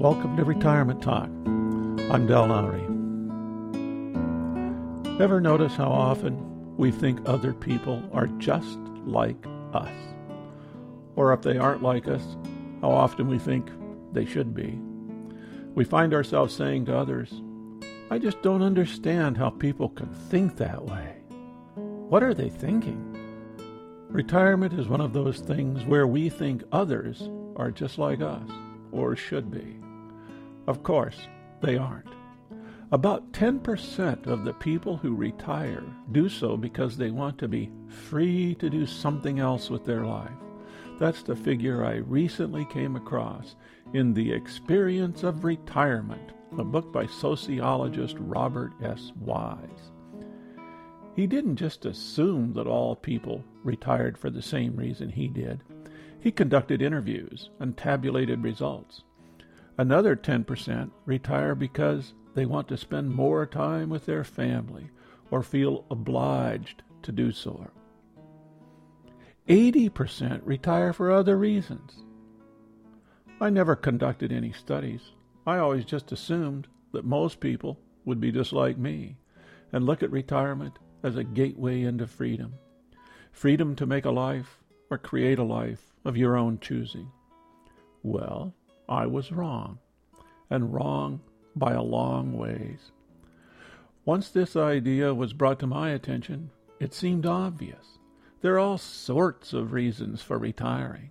Welcome to Retirement Talk. I'm Del Lowry. Ever notice how often we think other people are just like us? Or if they aren't like us, how often we think they should be? We find ourselves saying to others, I just don't understand how people can think that way. What are they thinking? Retirement is one of those things where we think others are just like us, or should be. Of course, they aren't. About 10% of the people who retire do so because they want to be free to do something else with their life. That's the figure I recently came across in The Experience of Retirement, a book by sociologist Robert S. Weiss. He didn't just assume that all people retired for the same reason he did. He conducted interviews and tabulated results. Another 10% retire because they want to spend more time with their family or feel obliged to do so. 80% retire for other reasons. I never conducted any studies. I always just assumed that most people would be just like me and look at retirement as a gateway into freedom. Freedom to make a life or create a life of your own choosing. Well, I was wrong, and wrong by a long ways. Once this idea was brought to my attention, it seemed obvious. There are all sorts of reasons for retiring.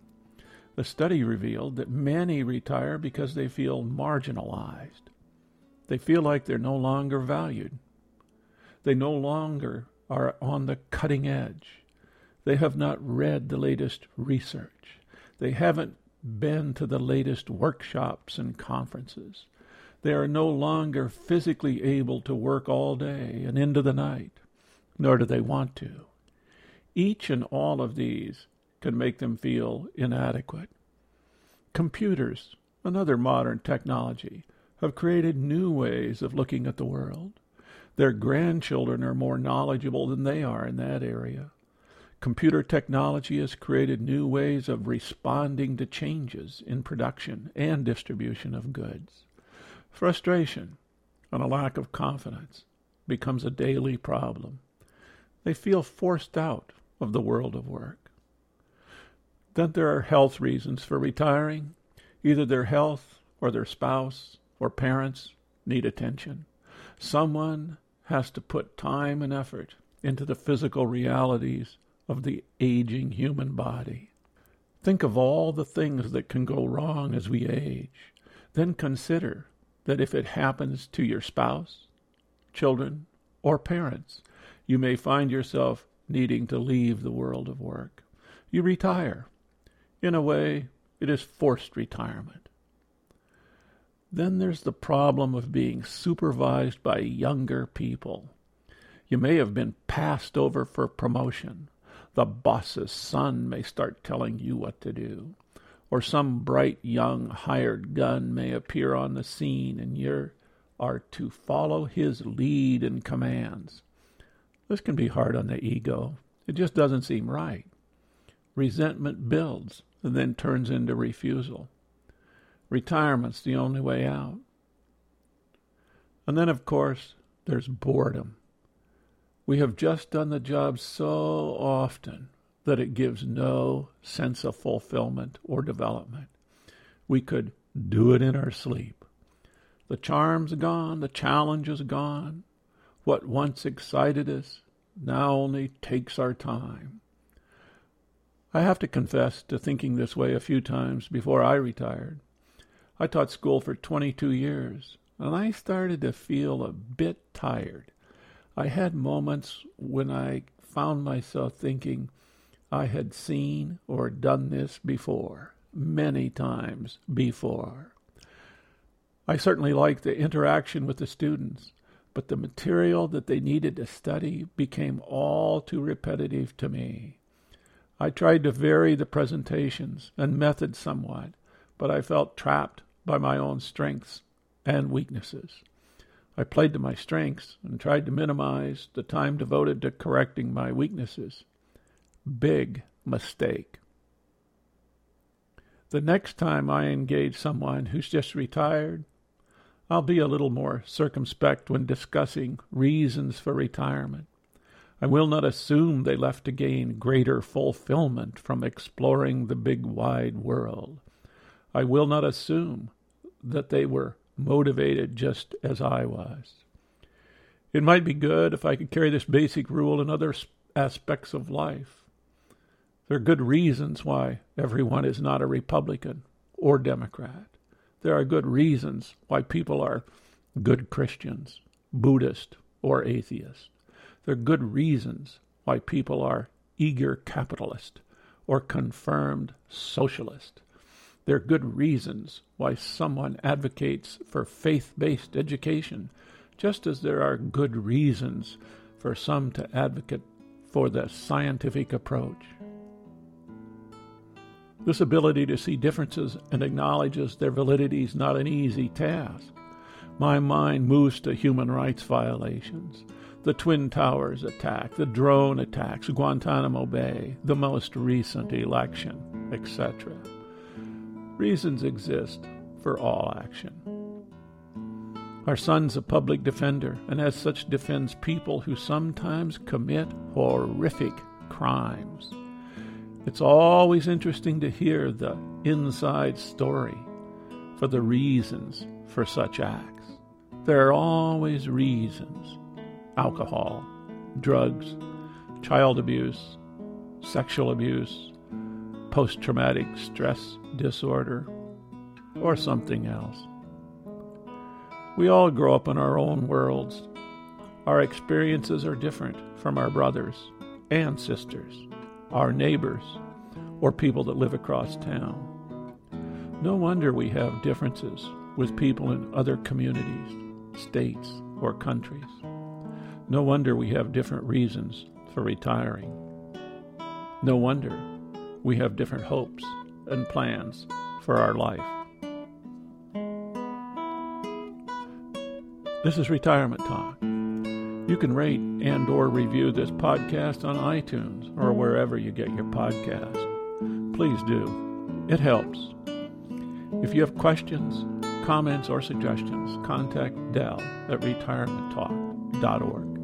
The study revealed that many retire because they feel marginalized. They feel like they're no longer valued. They no longer are on the cutting edge. They have not read the latest research. They haven't been to the latest workshops and conferences. They are no longer physically able to work all day and into the night, nor do they want to. Each and all of these can make them feel inadequate. Computers, another modern technology, have created new ways of looking at the world. Their grandchildren are more knowledgeable than they are in that area. Computer technology has created new ways of responding to changes in production and distribution of goods. Frustration and a lack of confidence becomes a daily problem. They feel forced out of the world of work. Then there are health reasons for retiring. Either their health or their spouse or parents need attention. Someone has to put time and effort into the physical realities of the aging human body. Think of all the things that can go wrong as we age. Then consider that if it happens to your spouse, children, or parents, you may find yourself needing to leave the world of work. You retire. In a way, it is forced retirement. Then there's the problem of being supervised by younger people. You may have been passed over for promotion. The boss's son may start telling you what to do. Or some bright young hired gun may appear on the scene and you are to follow his lead and commands. This can be hard on the ego. It just doesn't seem right. Resentment builds and then turns into refusal. Retirement's the only way out. And then, of course, there's boredom. We have just done the job so often that it gives no sense of fulfillment or development. We could do it in our sleep. The charm's gone, the challenge is gone. What once excited us now only takes our time. I have to confess to thinking this way a few times before I retired. I taught school for 22 years, and I started to feel a bit tired. I had moments when I found myself thinking I had seen or done this before, many times before. I certainly liked the interaction with the students, but the material that they needed to study became all too repetitive to me. I tried to vary the presentations and methods somewhat, but I felt trapped by my own strengths and weaknesses. I played to my strengths and tried to minimize the time devoted to correcting my weaknesses. Big mistake. The next time I engage someone who's just retired, I'll be a little more circumspect when discussing reasons for retirement. I will not assume they left to gain greater fulfillment from exploring the big wide world. I will not assume that they were motivated just as I was. It might be good if I could carry this basic rule in other aspects of life. There are good reasons why everyone is not a Republican or Democrat. There are good reasons why people are good Christians, Buddhist, or atheist. There are good reasons why people are eager capitalist or confirmed socialist. There are good reasons why someone advocates for faith based education, just as there are good reasons for some to advocate for the scientific approach. This ability to see differences and acknowledges their validity is not an easy task. My mind moves to human rights violations, the Twin Towers attack, the drone attacks, Guantanamo Bay, the most recent election, etc. Reasons exist for all action. Our son's a public defender, and as such defends people who sometimes commit horrific crimes. It's always interesting to hear the inside story for the reasons for such acts. There are always reasons alcohol, drugs, child abuse, sexual abuse, post traumatic stress disorder, or something else. We all grow up in our own worlds. Our experiences are different from our brothers and sisters our neighbors, or people that live across town. No wonder we have differences with people in other communities, states, or countries. No wonder we have different reasons for retiring. No wonder we have different hopes and plans for our life. This is Retirement Talk. You can rate and or review this podcast on iTunes or wherever you get your podcast. Please do. It helps. If you have questions, comments, or suggestions, contact Del at retirementtalk.org.